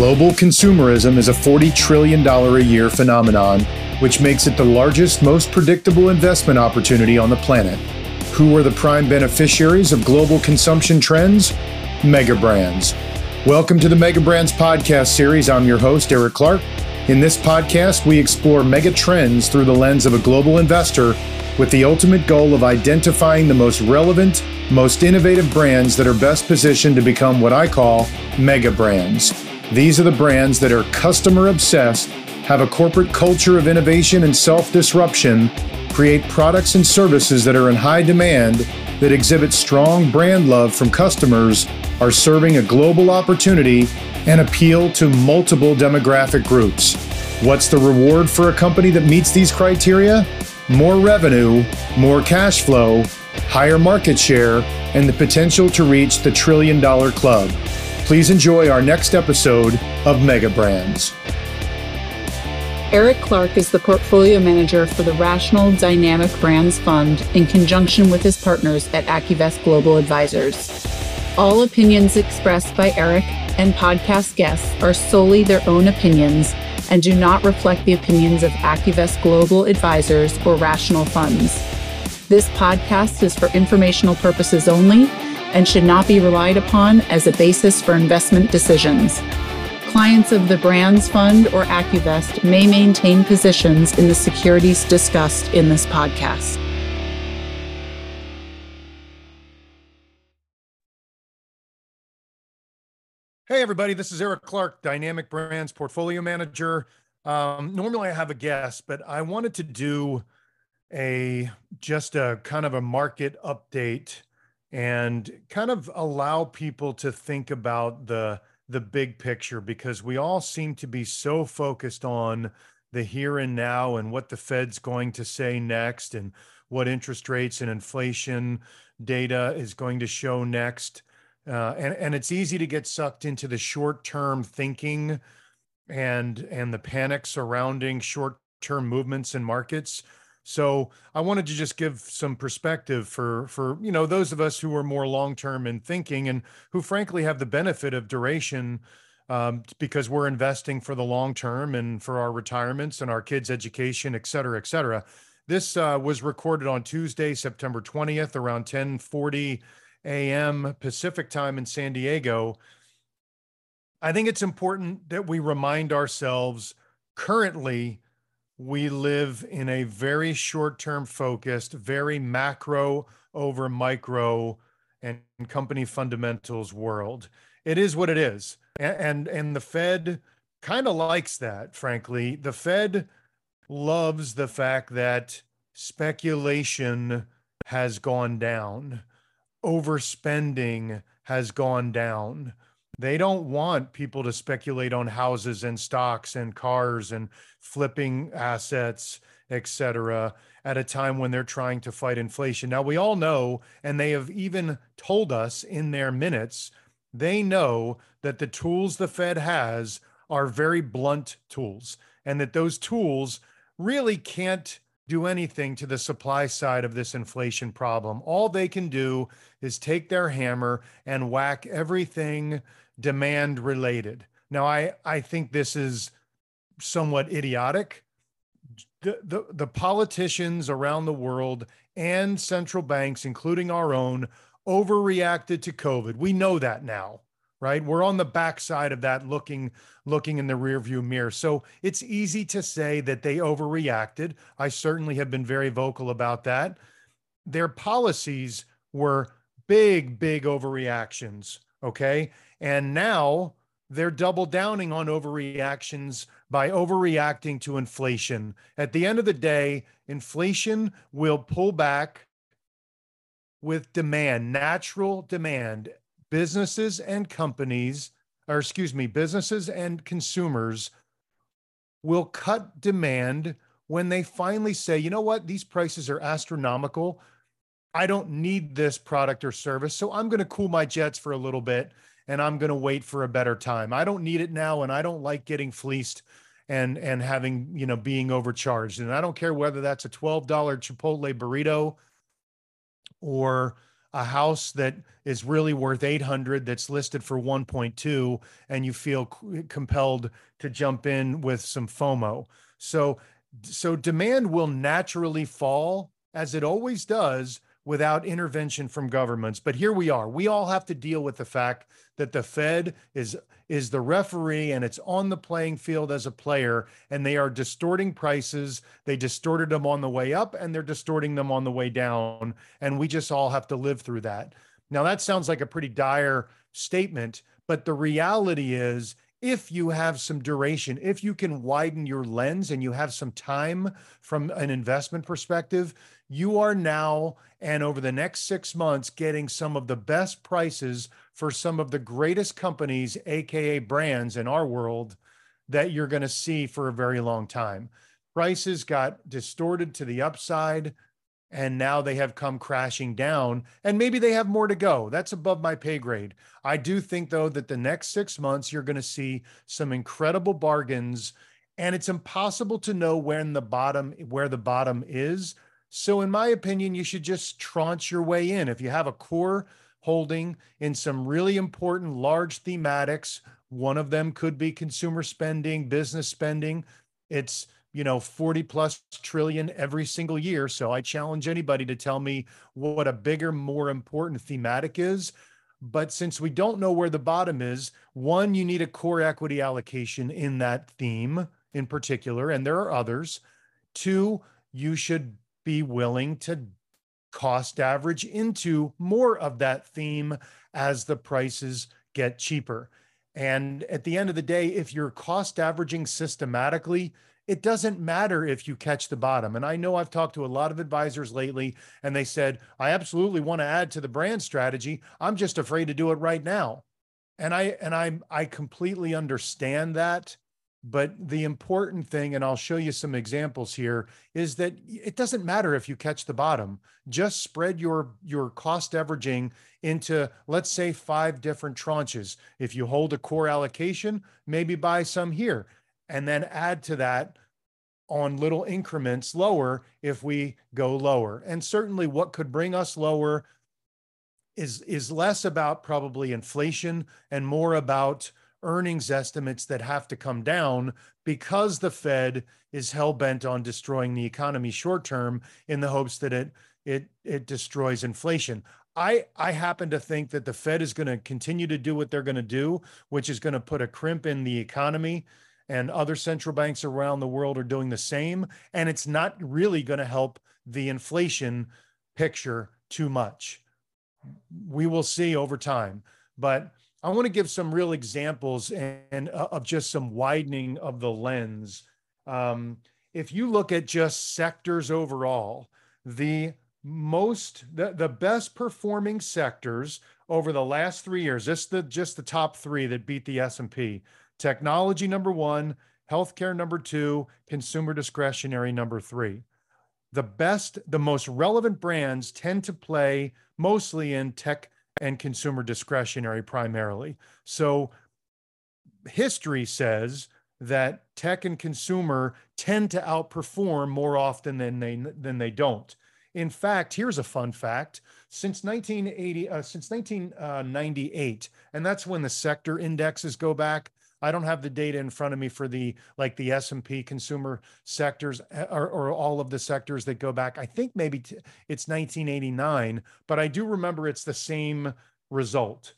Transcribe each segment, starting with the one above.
Global consumerism is a $40 trillion a year phenomenon, which makes it the largest, most predictable investment opportunity on the planet. Who are the prime beneficiaries of global consumption trends? Mega brands. Welcome to the Mega Brands podcast series. I'm your host, Eric Clark. In this podcast, we explore mega trends through the lens of a global investor with the ultimate goal of identifying the most relevant, most innovative brands that are best positioned to become what I call mega brands. These are the brands that are customer obsessed, have a corporate culture of innovation and self disruption, create products and services that are in high demand, that exhibit strong brand love from customers, are serving a global opportunity, and appeal to multiple demographic groups. What's the reward for a company that meets these criteria? More revenue, more cash flow, higher market share, and the potential to reach the trillion dollar club. Please enjoy our next episode of Mega Brands. Eric Clark is the portfolio manager for the Rational Dynamic Brands Fund in conjunction with his partners at AccuVest Global Advisors. All opinions expressed by Eric and podcast guests are solely their own opinions and do not reflect the opinions of AccuVest Global Advisors or Rational Funds. This podcast is for informational purposes only and should not be relied upon as a basis for investment decisions. Clients of the Brands Fund or AccuVest may maintain positions in the securities discussed in this podcast. Hey, everybody, this is Eric Clark, Dynamic Brands Portfolio Manager. Um, normally I have a guest, but I wanted to do a just a kind of a market update and kind of allow people to think about the the big picture because we all seem to be so focused on the here and now and what the Fed's going to say next and what interest rates and inflation data is going to show next. Uh, and, and it's easy to get sucked into the short term thinking and and the panic surrounding short term movements in markets so I wanted to just give some perspective for for you know those of us who are more long term in thinking and who frankly have the benefit of duration um, because we're investing for the long term and for our retirements and our kids' education, et cetera, et cetera. This uh, was recorded on Tuesday, September 20th, around 10:40 a.m. Pacific time in San Diego. I think it's important that we remind ourselves currently we live in a very short term focused, very macro over micro and company fundamentals world. It is what it is. And and, and the Fed kind of likes that, frankly. The Fed loves the fact that speculation has gone down, overspending has gone down they don't want people to speculate on houses and stocks and cars and flipping assets, etc., at a time when they're trying to fight inflation. Now, we all know, and they have even told us in their minutes, they know that the tools the Fed has are very blunt tools, and that those tools really can't do anything to the supply side of this inflation problem. All they can do is take their hammer and whack everything demand related. Now, I, I think this is somewhat idiotic. The, the, the politicians around the world and central banks, including our own, overreacted to COVID. We know that now, right? We're on the backside of that looking looking in the rearview mirror. So it's easy to say that they overreacted. I certainly have been very vocal about that. Their policies were big, big overreactions. Okay. And now they're double downing on overreactions by overreacting to inflation. At the end of the day, inflation will pull back with demand, natural demand. Businesses and companies, or excuse me, businesses and consumers will cut demand when they finally say, you know what, these prices are astronomical. I don't need this product or service. So I'm going to cool my jets for a little bit and I'm going to wait for a better time. I don't need it now and I don't like getting fleeced and and having, you know, being overcharged. And I don't care whether that's a $12 Chipotle burrito or a house that is really worth 800 that's listed for 1.2 and you feel compelled to jump in with some FOMO. So so demand will naturally fall as it always does without intervention from governments. But here we are. We all have to deal with the fact that the Fed is is the referee and it's on the playing field as a player and they are distorting prices. They distorted them on the way up and they're distorting them on the way down and we just all have to live through that. Now that sounds like a pretty dire statement, but the reality is if you have some duration, if you can widen your lens and you have some time from an investment perspective, you are now and over the next six months getting some of the best prices for some of the greatest companies, AKA brands in our world, that you're going to see for a very long time. Prices got distorted to the upside and now they have come crashing down and maybe they have more to go. That's above my pay grade. I do think though that the next six months you're going to see some incredible bargains and it's impossible to know when the bottom where the bottom is. So in my opinion you should just tranche your way in. If you have a core holding in some really important large thematics one of them could be consumer spending business spending it's you know 40 plus trillion every single year. So i challenge anybody to tell me what a bigger more important thematic is. But since we don't know where the bottom is one you need a core equity allocation in that theme in particular and there are others. Two you should be willing to cost average into more of that theme as the prices get cheaper. And at the end of the day if you're cost averaging systematically it doesn't matter if you catch the bottom. And I know I've talked to a lot of advisors lately, and they said, I absolutely want to add to the brand strategy. I'm just afraid to do it right now. And I and I I completely understand that. But the important thing, and I'll show you some examples here, is that it doesn't matter if you catch the bottom. Just spread your your cost averaging into, let's say, five different tranches. If you hold a core allocation, maybe buy some here and then add to that on little increments lower if we go lower. And certainly what could bring us lower is is less about probably inflation and more about earnings estimates that have to come down because the Fed is hell bent on destroying the economy short term in the hopes that it it it destroys inflation. I I happen to think that the Fed is going to continue to do what they're going to do, which is going to put a crimp in the economy and other central banks around the world are doing the same. And it's not really going to help the inflation picture too much. We will see over time. But I want to give some real examples and, and uh, of just some widening of the lens. Um, if you look at just sectors overall, the most the, the best performing sectors over the last three years, just the just the top three that beat the S&P technology number one, healthcare number two, consumer discretionary number three. The best, the most relevant brands tend to play mostly in tech and consumer discretionary primarily. So history says that tech and consumer tend to outperform more often than they than they don't. In fact, here's a fun fact: since 1980, uh, since 1998, and that's when the sector indexes go back. I don't have the data in front of me for the like the S&P consumer sectors eh, or, or all of the sectors that go back. I think maybe t- it's 1989, but I do remember it's the same result.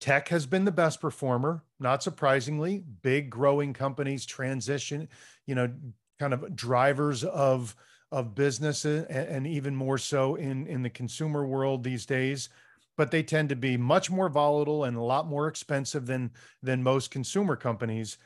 Tech has been the best performer, not surprisingly. Big growing companies transition, you know, kind of drivers of of business and, and even more so in in the consumer world these days but they tend to be much more volatile and a lot more expensive than than most consumer companies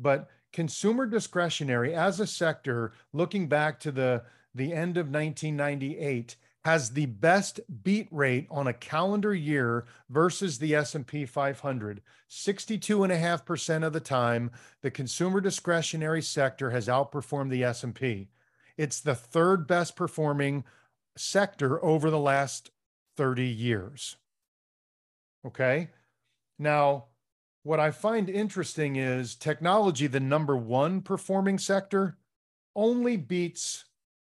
but consumer discretionary as a sector looking back to the the end of 1998 has the best beat rate on a calendar year versus the S&P 500. 62.5% of the time, the consumer discretionary sector has outperformed the S&P. It's the third best performing sector over the last 30 years. Okay. Now, what I find interesting is technology, the number one performing sector, only beats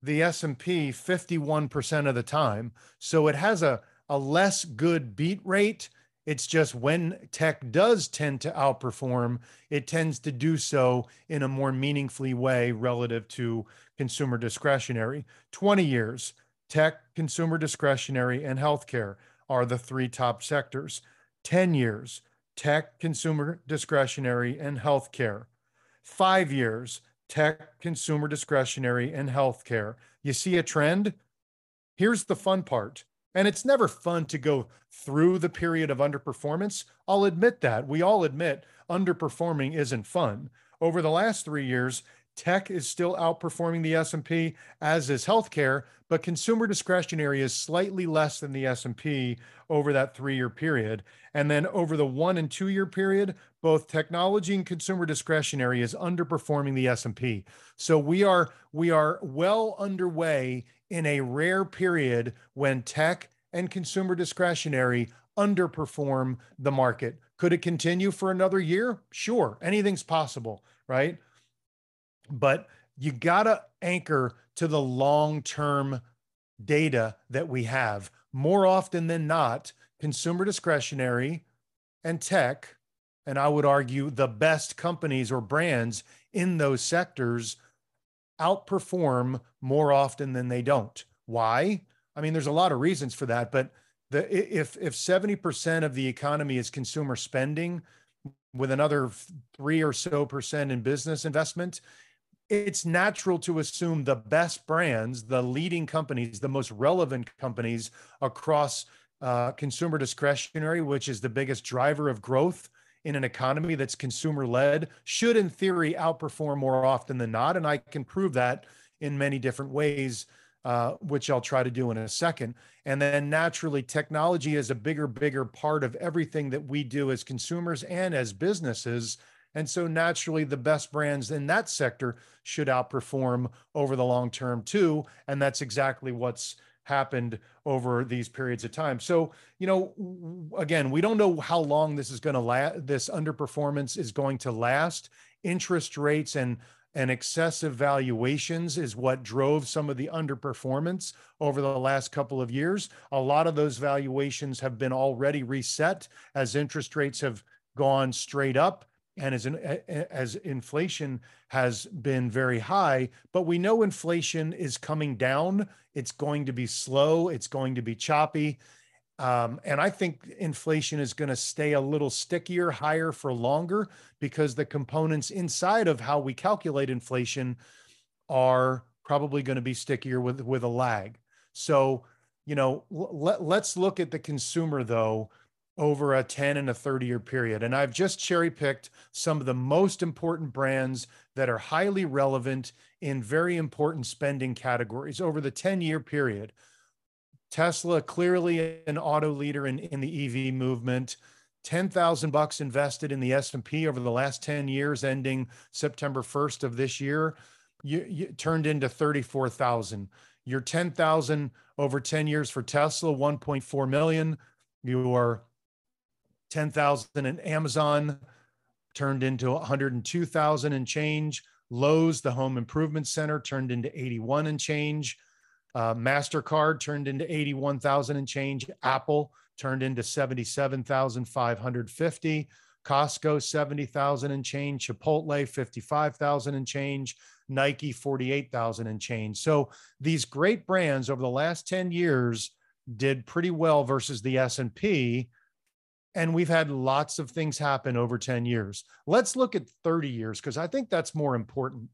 the S&P 51% of the time. So it has a, a less good beat rate. It's just when tech does tend to outperform, it tends to do so in a more meaningfully way relative to consumer discretionary. 20 years, tech, consumer discretionary, and healthcare are the three top sectors. 10 years, tech, consumer discretionary, and healthcare. Five years, tech, consumer discretionary, and healthcare. You see a trend? Here's the fun part. And it's never fun to go through the period of underperformance. I'll admit that. We all admit underperforming isn't fun. Over the last three years, tech is still outperforming the S&P as is healthcare, but consumer discretionary is slightly less than the S&P over that 3-year period. And then over the 1 and 2 year period, both technology and consumer discretionary is underperforming the S&P. So we are we are well underway in a rare period when tech and consumer discretionary underperform the market. Could it continue for another year? Sure, anything's possible, right? But you got to anchor to the long term data that we have. More often than not, consumer discretionary and tech, and I would argue the best companies or brands in those sectors outperform more often than they don't. Why? I mean, there's a lot of reasons for that, but the if if 70% of the economy is consumer spending with another 3 or so percent in business investment, it's natural to assume the best brands, the leading companies, the most relevant companies across uh, consumer discretionary, which is the biggest driver of growth in an economy that's consumer led, should in theory outperform more often than not. And I can prove that in many different ways, uh, which I'll try to do in a second. And then naturally, technology is a bigger, bigger part of everything that we do as consumers and as businesses. And so naturally, the best brands in that sector should outperform over the long term too. And that's exactly what's happened over these periods of time. So, you know, again, we don't know how long this is going to last, this underperformance is going to last. Interest rates and and excessive valuations is what drove some of the underperformance over the last couple of years. A lot of those valuations have been already reset as interest rates have gone straight up and as, as inflation has been very high, but we know inflation is coming down. It's going to be slow. It's going to be choppy. Um, and I think inflation is going to stay a little stickier, higher for longer because the components inside of how we calculate inflation are probably going to be stickier with, with a lag. So, you know, let, let's look at the consumer though over a 10 and a 30 year period. And I've just cherry picked some of the most important brands that are highly relevant in very important spending categories over the 10 year period. Tesla, clearly an auto leader in, in the EV movement. 10,000 bucks invested in the S&P over the last 10 years ending September 1st of this year you, you turned into 34,000 your 10,000 over 10 years for Tesla 1.4 million your 10,000 in Amazon turned into 102,000 and change. Lowe's, the home improvement center, turned into 81 and change. Uh, MasterCard turned into 81,000 and change. Apple turned into 77,550. Costco, 70,000 and change. Chipotle, 55,000 and change. Nike, 48,000 and change. So these great brands over the last 10 years did pretty well versus the S&P and we've had lots of things happen over 10 years. Let's look at 30 years because I think that's more important.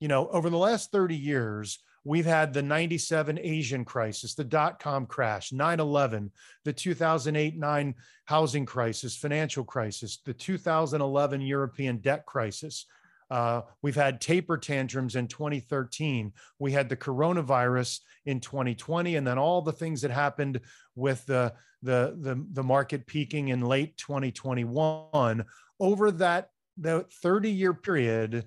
You know, over the last 30 years, we've had the 97 Asian crisis, the dot com crash, 9 11, the 2008 9 housing crisis, financial crisis, the 2011 European debt crisis. Uh, we've had taper tantrums in 2013. We had the coronavirus in 2020, and then all the things that happened with the the the, the market peaking in late 2021 over that the 30 year period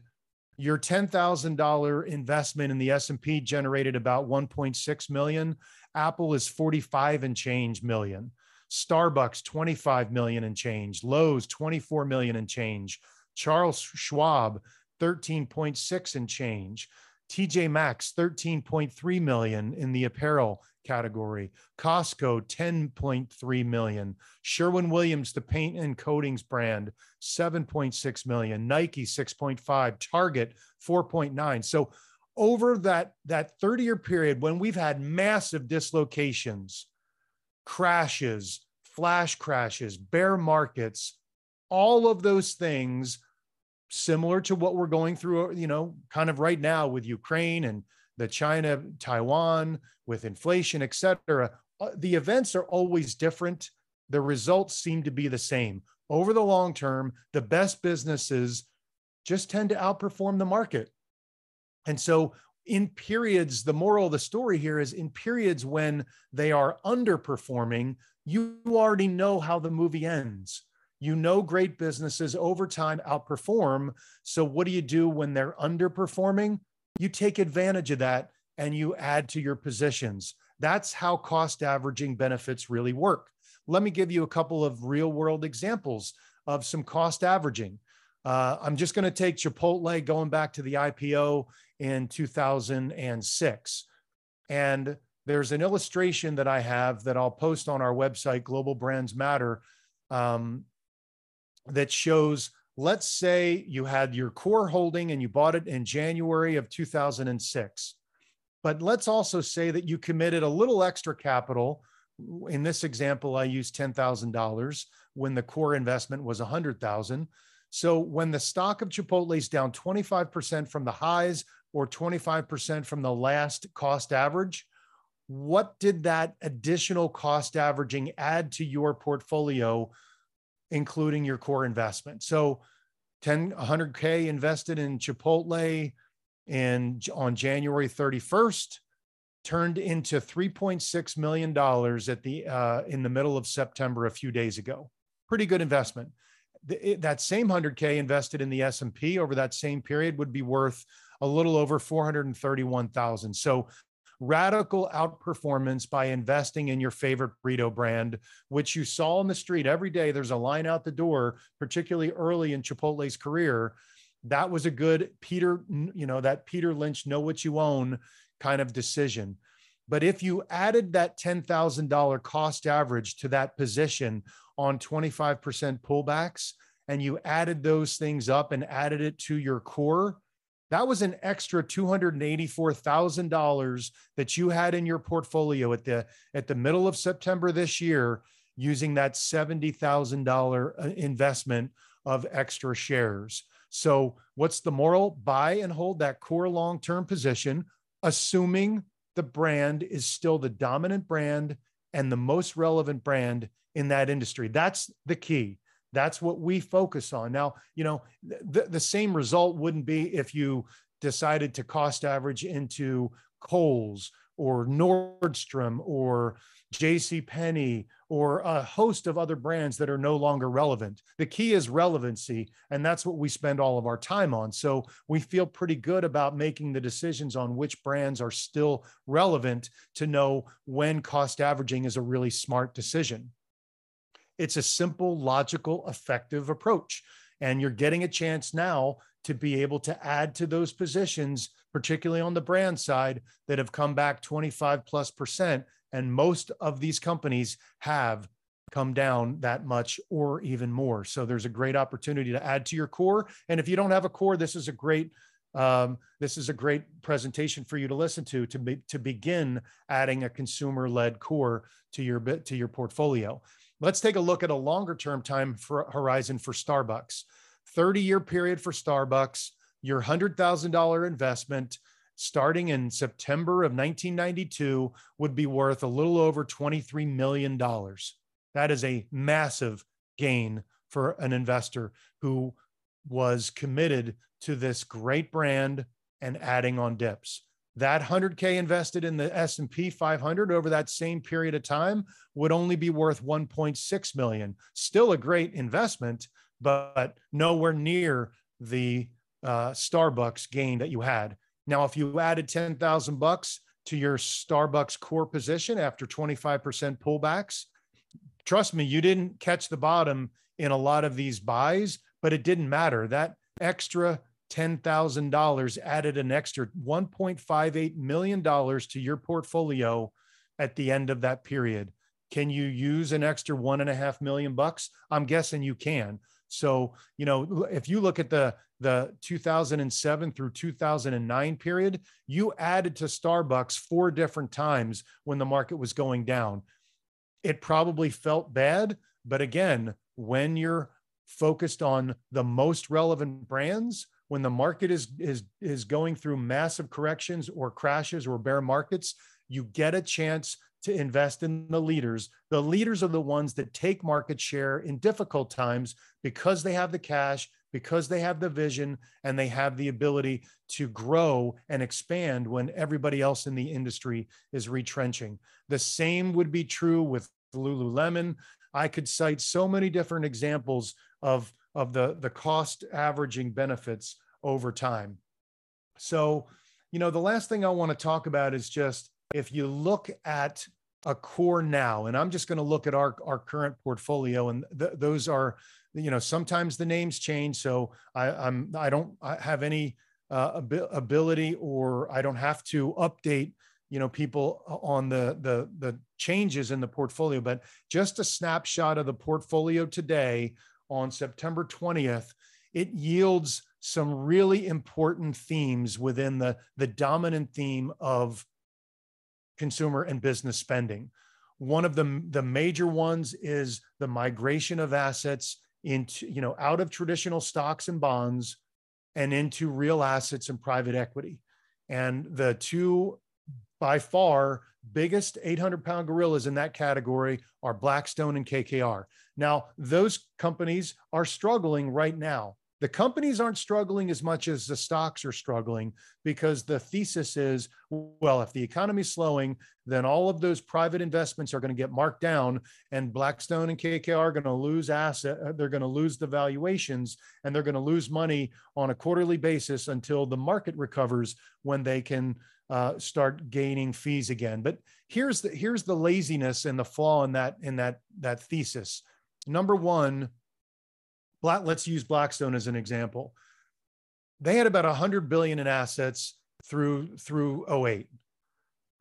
your $10,000 investment in the S&P generated about 1.6 million. Apple is 45 and change million. Starbucks 25 million and change. Lowes 24 million and change charles schwab 13.6 and change TJ Maxx 13.3 million in the apparel category. Costco 10.3 million. Sherwin Williams, the paint and coatings brand, 7.6 million. Nike 6.5. Target 4.9. So over that that 30 year period when we've had massive dislocations, crashes, flash crashes, bear markets, all of those things similar to what we're going through, you know, kind of right now with Ukraine and the China, Taiwan, with inflation, et cetera. Uh, the events are always different. The results seem to be the same. Over the long term, the best businesses just tend to outperform the market. And so, in periods, the moral of the story here is in periods when they are underperforming, you already know how the movie ends. You know, great businesses over time outperform. So, what do you do when they're underperforming? You take advantage of that and you add to your positions. That's how cost averaging benefits really work. Let me give you a couple of real world examples of some cost averaging. Uh, I'm just going to take Chipotle going back to the IPO in 2006. And there's an illustration that I have that I'll post on our website, Global Brands Matter, um, that shows let's say you had your core holding and you bought it in January of 2006. But let's also say that you committed a little extra capital. In this example, I used $10,000 when the core investment was 100,000. So when the stock of Chipotle is down 25% from the highs or 25% from the last cost average, what did that additional cost averaging add to your portfolio including your core investment. So 10, 100K invested in Chipotle and on January 31st turned into $3.6 million at the, uh, in the middle of September, a few days ago. Pretty good investment. The, that same 100K invested in the S&P over that same period would be worth a little over 431,000. So radical outperformance by investing in your favorite burrito brand, which you saw on the street every day. There's a line out the door, particularly early in Chipotle's career. That was a good Peter, you know, that Peter Lynch know what you own kind of decision. But if you added that $10,000 cost average to that position on 25% pullbacks and you added those things up and added it to your core, that was an extra $284,000 that you had in your portfolio at the at the middle of September this year using that $70,000 uh, investment of extra shares. So, what's the moral? Buy and hold that core long-term position assuming the brand is still the dominant brand and the most relevant brand in that industry. That's the key. That's what we focus on. Now, you know, the, the same result wouldn't be if you decided to cost average into Kohl's or Nordstrom or J.C. Penney or a host of other brands that are no longer relevant. The key is relevancy, and that's what we spend all of our time on. So we feel pretty good about making the decisions on which brands are still relevant to know when cost averaging is a really smart decision. It's a simple, logical, effective approach. And you're getting a chance now to be able to add to those positions, particularly on the brand side, that have come back 25 plus percent. And most of these companies have come down that much or even more. So there's a great opportunity to add to your core. And if you don't have a core, this is a great um, this is a great presentation for you to listen to to, be, to begin adding a consumer-led core to your bit to your portfolio. Let's take a look at a longer term time for horizon for Starbucks. 30 year period for Starbucks, your $100,000 investment starting in September of 1992 would be worth a little over $23 million. That is a massive gain for an investor who was committed to this great brand and adding on dips that 100k invested in the S&P 500 over that same period of time would only be worth 1.6 million. Still a great investment but nowhere near the uh, Starbucks gain that you had. Now if you added 10,000 bucks to your Starbucks core position after 25% pullbacks trust me you didn't catch the bottom in a lot of these buys but it didn't matter. That extra $10,000 added an extra $1.58 million to your portfolio at the end of that period. Can you use an extra one and a half million bucks? I'm guessing you can. So, you know, if you look at the the 2007 through 2009 period, you added to Starbucks four different times when the market was going down. It probably felt bad, but again, when you're focused on the most relevant brands, when the market is is is going through massive corrections or crashes or bear markets, you get a chance to invest in the leaders. The leaders are the ones that take market share in difficult times because they have the cash, because they have the vision, and they have the ability to grow and expand when everybody else in the industry is retrenching. The same would be true with Lululemon. I could cite so many different examples of, of the, the cost averaging benefits over time. So, you know, the last thing I want to talk about is just if you look at a core now, and I'm just going to look at our, our current portfolio, and th- those are, you know, sometimes the names change. So I, I'm, I don't have any uh, ability or I don't have to update, you know, people on the, the, the changes in the portfolio, but just a snapshot of the portfolio today on September 20th, it yields some really important themes within the, the dominant theme of consumer and business spending. One of the, the major ones is the migration of assets into, you know, out of traditional stocks and bonds and into real assets and private equity. And the two by far biggest 800 pound gorillas in that category are Blackstone and KKR. Now, those companies are struggling right now. The companies aren't struggling as much as the stocks are struggling because the thesis is well if the economy's slowing then all of those private investments are going to get marked down and blackstone and kkr are going to lose asset uh, they're going to lose the valuations and they're going to lose money on a quarterly basis until the market recovers when they can uh, start gaining fees again. But here's the here's the laziness and the flaw in that in that that thesis number one Black, let's use Blackstone as an example. They had about 100 billion in assets through through 08.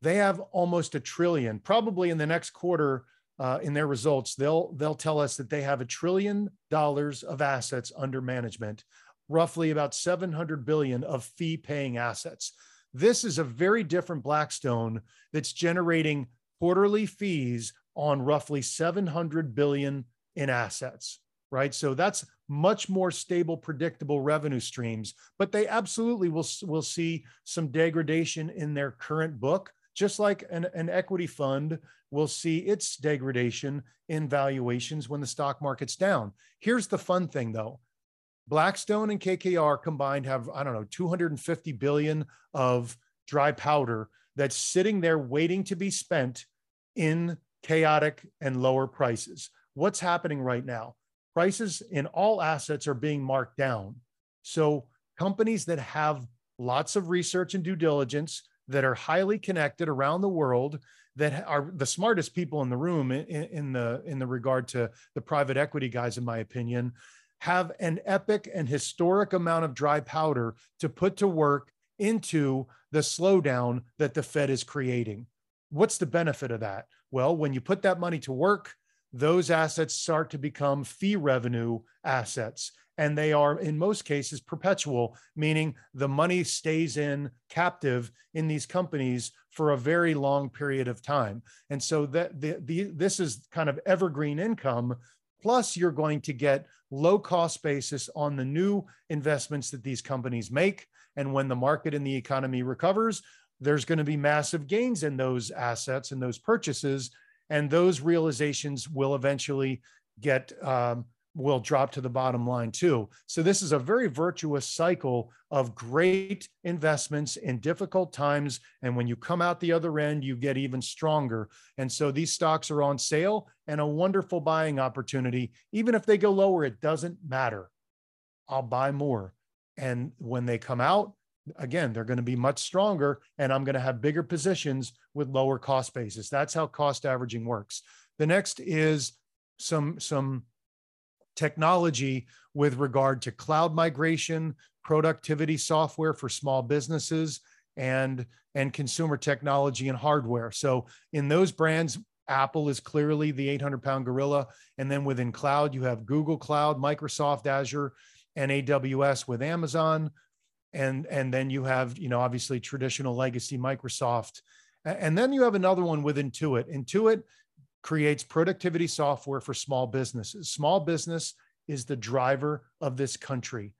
They have almost a trillion. Probably in the next quarter, uh, in their results, they'll they'll tell us that they have a trillion dollars of assets under management, roughly about 700 billion of fee-paying assets. This is a very different Blackstone that's generating quarterly fees on roughly 700 billion in assets right? So that's much more stable, predictable revenue streams. But they absolutely will, will see some degradation in their current book, just like an, an equity fund will see its degradation in valuations when the stock market's down. Here's the fun thing though. Blackstone and KKR combined have, I don't know, 250 billion of dry powder that's sitting there waiting to be spent in chaotic and lower prices. What's happening right now? prices in all assets are being marked down. So companies that have lots of research and due diligence that are highly connected around the world that are the smartest people in the room in, in, the in the regard to the private equity guys in my opinion have an epic and historic amount of dry powder to put to work into the slowdown that the fed is creating what's the benefit of that well when you put that money to work those assets start to become fee revenue assets. And they are, in most cases, perpetual, meaning the money stays in captive in these companies for a very long period of time. And so that the, the, this is kind of evergreen income. Plus, you're going to get low cost basis on the new investments that these companies make. And when the market and the economy recovers, there's going to be massive gains in those assets and those purchases and those realizations will eventually get um, will drop to the bottom line too. So this is a very virtuous cycle of great investments in difficult times. And when you come out the other end, you get even stronger. And so these stocks are on sale and a wonderful buying opportunity. Even if they go lower, it doesn't matter. I'll buy more. And when they come out, again, they're going to be much stronger and I'm going to have bigger positions with lower cost basis. That's how cost averaging works. The next is some, some technology with regard to cloud migration, productivity software for small businesses, and and consumer technology and hardware. So in those brands, Apple is clearly the 800 pound gorilla. And then within cloud, you have Google Cloud, Microsoft Azure, and AWS with Amazon. And, and then you have, you know, obviously traditional legacy Microsoft. And then you have another one with Intuit. Intuit creates productivity software for small businesses. Small business is the driver of this country.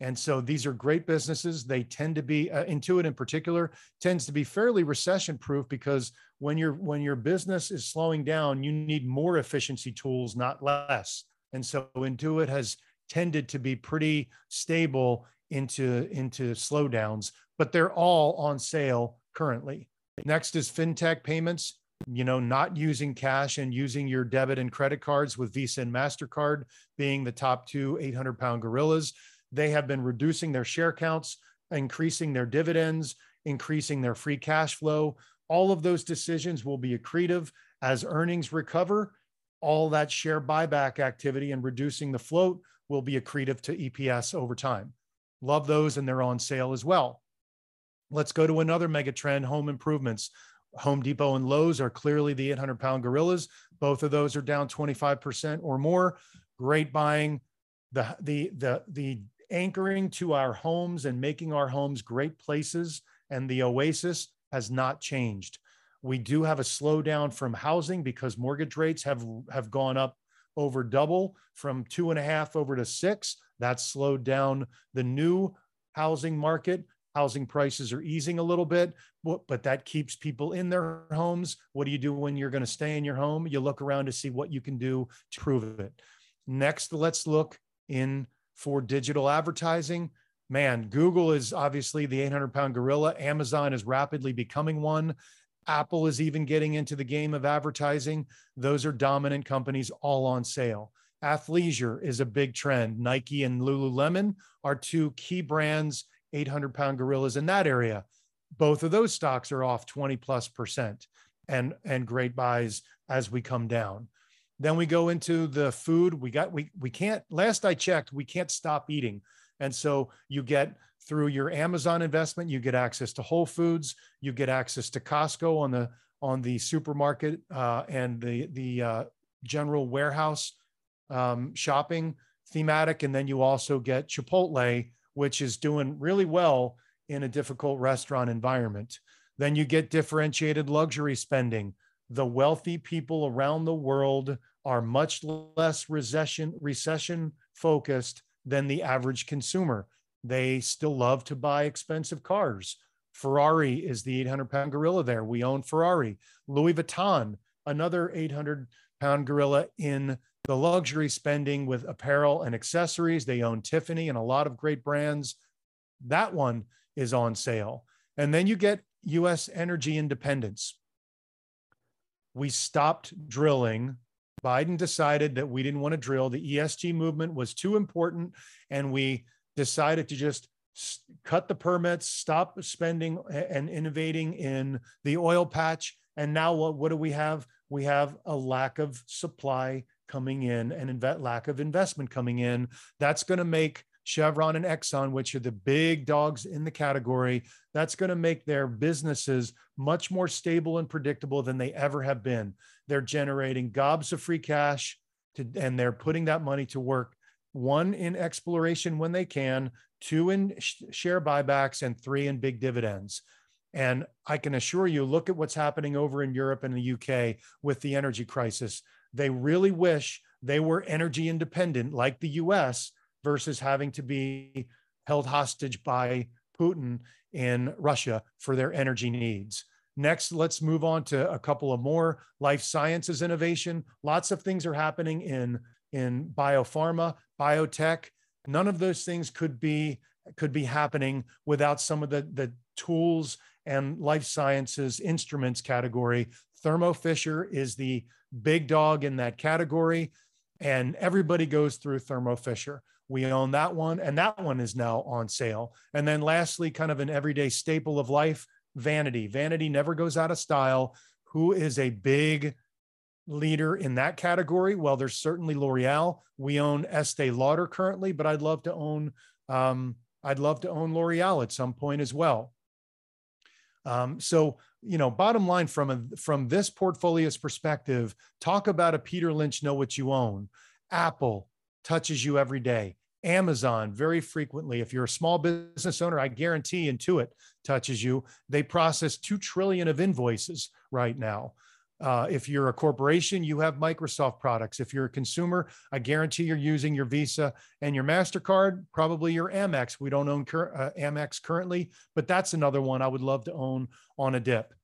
And so these are great businesses. They tend to be uh, Intuit in particular tends to be fairly recession proof because when your when your business is slowing down, you need more efficiency tools, not less. And so Intuit has tended to be pretty stable into into slowdowns, but they're all on sale currently. Next is fintech payments you know, not using cash and using your debit and credit cards with Visa and MasterCard being the top two 800 pound gorillas. They have been reducing their share counts, increasing their dividends, increasing their free cash flow. All of those decisions will be accretive as earnings recover. All that share buyback activity and reducing the float will be accretive to EPS over time. Love those, and they're on sale as well. Let's go to another mega trend home improvements. Home Depot and Lowe's are clearly the 800 pound gorillas. Both of those are down 25% or more. Great buying. The, the, the, the anchoring to our homes and making our homes great places and the oasis has not changed. We do have a slowdown from housing because mortgage rates have, have gone up over double from two and a half over to six. That's slowed down the new housing market housing prices are easing a little bit, but that keeps people in their homes. What do you do when you're going to stay in your home? You look around to see what you can do to prove it. Next, let's look in for digital advertising. Man, Google is obviously the 800 pound gorilla. Amazon is rapidly becoming one. Apple is even getting into the game of advertising. Those are dominant companies all on sale. Athleisure is a big trend. Nike and Lululemon are two key brands 800 pound gorillas in that area. Both of those stocks are off 20 plus percent and, and great buys as we come down. Then we go into the food. We got, we, we can't, last I checked, we can't stop eating. And so you get through your Amazon investment, you get access to Whole Foods, you get access to Costco on the, on the supermarket uh, and the, the uh, general warehouse um, shopping thematic. And then you also get Chipotle which is doing really well in a difficult restaurant environment. Then you get differentiated luxury spending. The wealthy people around the world are much less recession recession focused than the average consumer. They still love to buy expensive cars. Ferrari is the 800 pound gorilla there. We own Ferrari. Louis Vuitton, another 800 pound gorilla in the luxury spending with apparel and accessories. They own Tiffany and a lot of great brands. That one is on sale. And then you get US energy independence. We stopped drilling. Biden decided that we didn't want to drill. The ESG movement was too important. And we decided to just cut the permits, stop spending and innovating in the oil patch. And now what, what do we have? We have a lack of supply coming in and lack of investment coming in. That's going to make Chevron and Exxon, which are the big dogs in the category, that's going to make their businesses much more stable and predictable than they ever have been. They're generating gobs of free cash to, and they're putting that money to work. One in exploration when they can, two in sh- share buybacks, and three in big dividends. And I can assure you, look at what's happening over in Europe and the UK with the energy crisis. They really wish they were energy independent like the US versus having to be held hostage by Putin in Russia for their energy needs. Next, let's move on to a couple of more life sciences innovation. Lots of things are happening in, in biopharma, biotech. None of those things could be could be happening without some of the, the tools and life sciences instruments category. Thermo Fisher is the big dog in that category. And everybody goes through Thermo Fisher. We own that one, and that one is now on sale. And then lastly, kind of an everyday staple of life, vanity. Vanity never goes out of style. Who is a big leader in that category? Well, there's certainly L'Oreal. We own Estee Lauder currently, but I'd love to own um, I'd love to own L'Oreal at some point as well. Um, so, you know, bottom line from a, from this portfolio's perspective, talk about a Peter Lynch know what you own. Apple touches you every day. Amazon very frequently. If you're a small business owner, I guarantee Intuit touches you. They process 2 trillion of invoices right now. Uh, if you're a corporation, you have Microsoft products. If you're a consumer, I guarantee you're using your Visa and your MasterCard, probably your Amex. We don't own cur- uh, Amex currently, but that's another one I would love to own on a dip.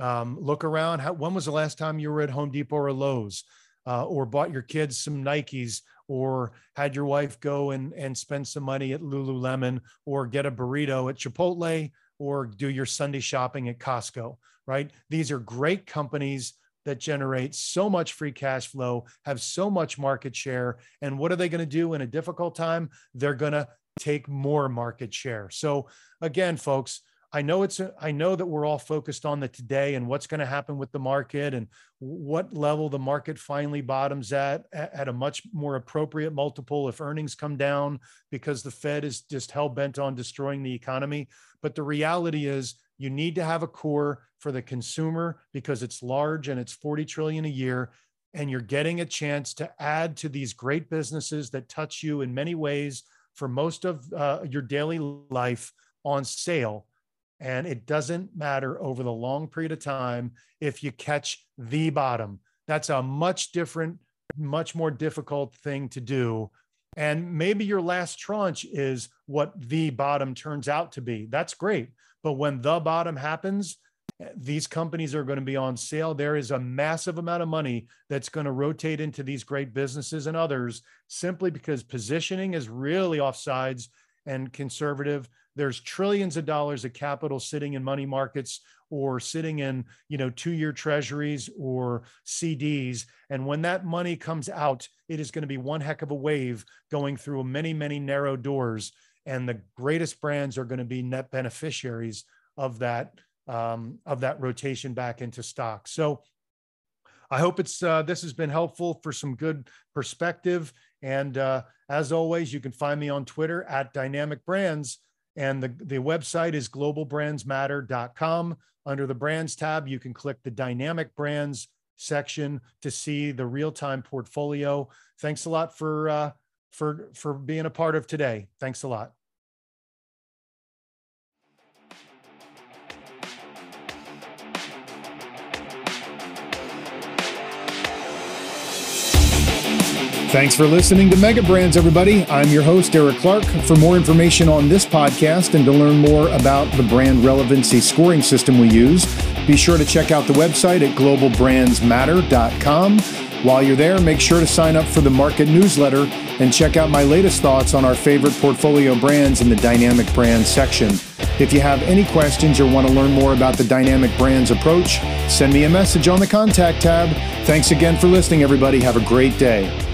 Um, look around. How, when was the last time you were at Home Depot or Lowe's uh, or bought your kids some Nikes or had your wife go and, and spend some money at Lululemon or get a burrito at Chipotle or do your Sunday shopping at Costco? right? These are great companies that generate so much free cash flow, have so much market share. And what are they going to do in a difficult time? They're going to take more market share. So, again, folks, I know it's a, I know that we're all focused on the today and what's going to happen with the market and what level the market finally bottoms at at a much more appropriate multiple if earnings come down because the Fed is just hell bent on destroying the economy. But the reality is you need to have a core for the consumer because it's large and it's 40 trillion a year and you're getting a chance to add to these great businesses that touch you in many ways for most of uh, your daily life on sale and it doesn't matter over the long period of time if you catch the bottom that's a much different much more difficult thing to do and maybe your last tranche is what the bottom turns out to be that's great but when the bottom happens, these companies are going to be on sale. There is a massive amount of money that's going to rotate into these great businesses and others simply because positioning is really offsides and conservative. There's trillions of dollars of capital sitting in money markets or sitting in, you know, two-year treasuries or CDs. And when that money comes out, it is going to be one heck of a wave going through many, many narrow doors and the greatest brands are going to be net beneficiaries of that um, of that rotation back into stock. So I hope it's uh, this has been helpful for some good perspective. And uh, as always, you can find me on Twitter at Dynamic Brands, and the the website is globalbrandsmatter.com. Under the brands tab, you can click the Dynamic Brands section to see the real time portfolio. Thanks a lot for. Uh, for for being a part of today. Thanks a lot. Thanks for listening to Mega Brands, everybody. I'm your host, Eric Clark. For more information on this podcast and to learn more about the brand relevancy scoring system we use, be sure to check out the website at globalbrandsmatter.com. While you're there, make sure to sign up for the market newsletter and check out my latest thoughts on our favorite portfolio brands in the Dynamic Brands section. If you have any questions or want to learn more about the Dynamic Brands approach, send me a message on the contact tab. Thanks again for listening, everybody. Have a great day.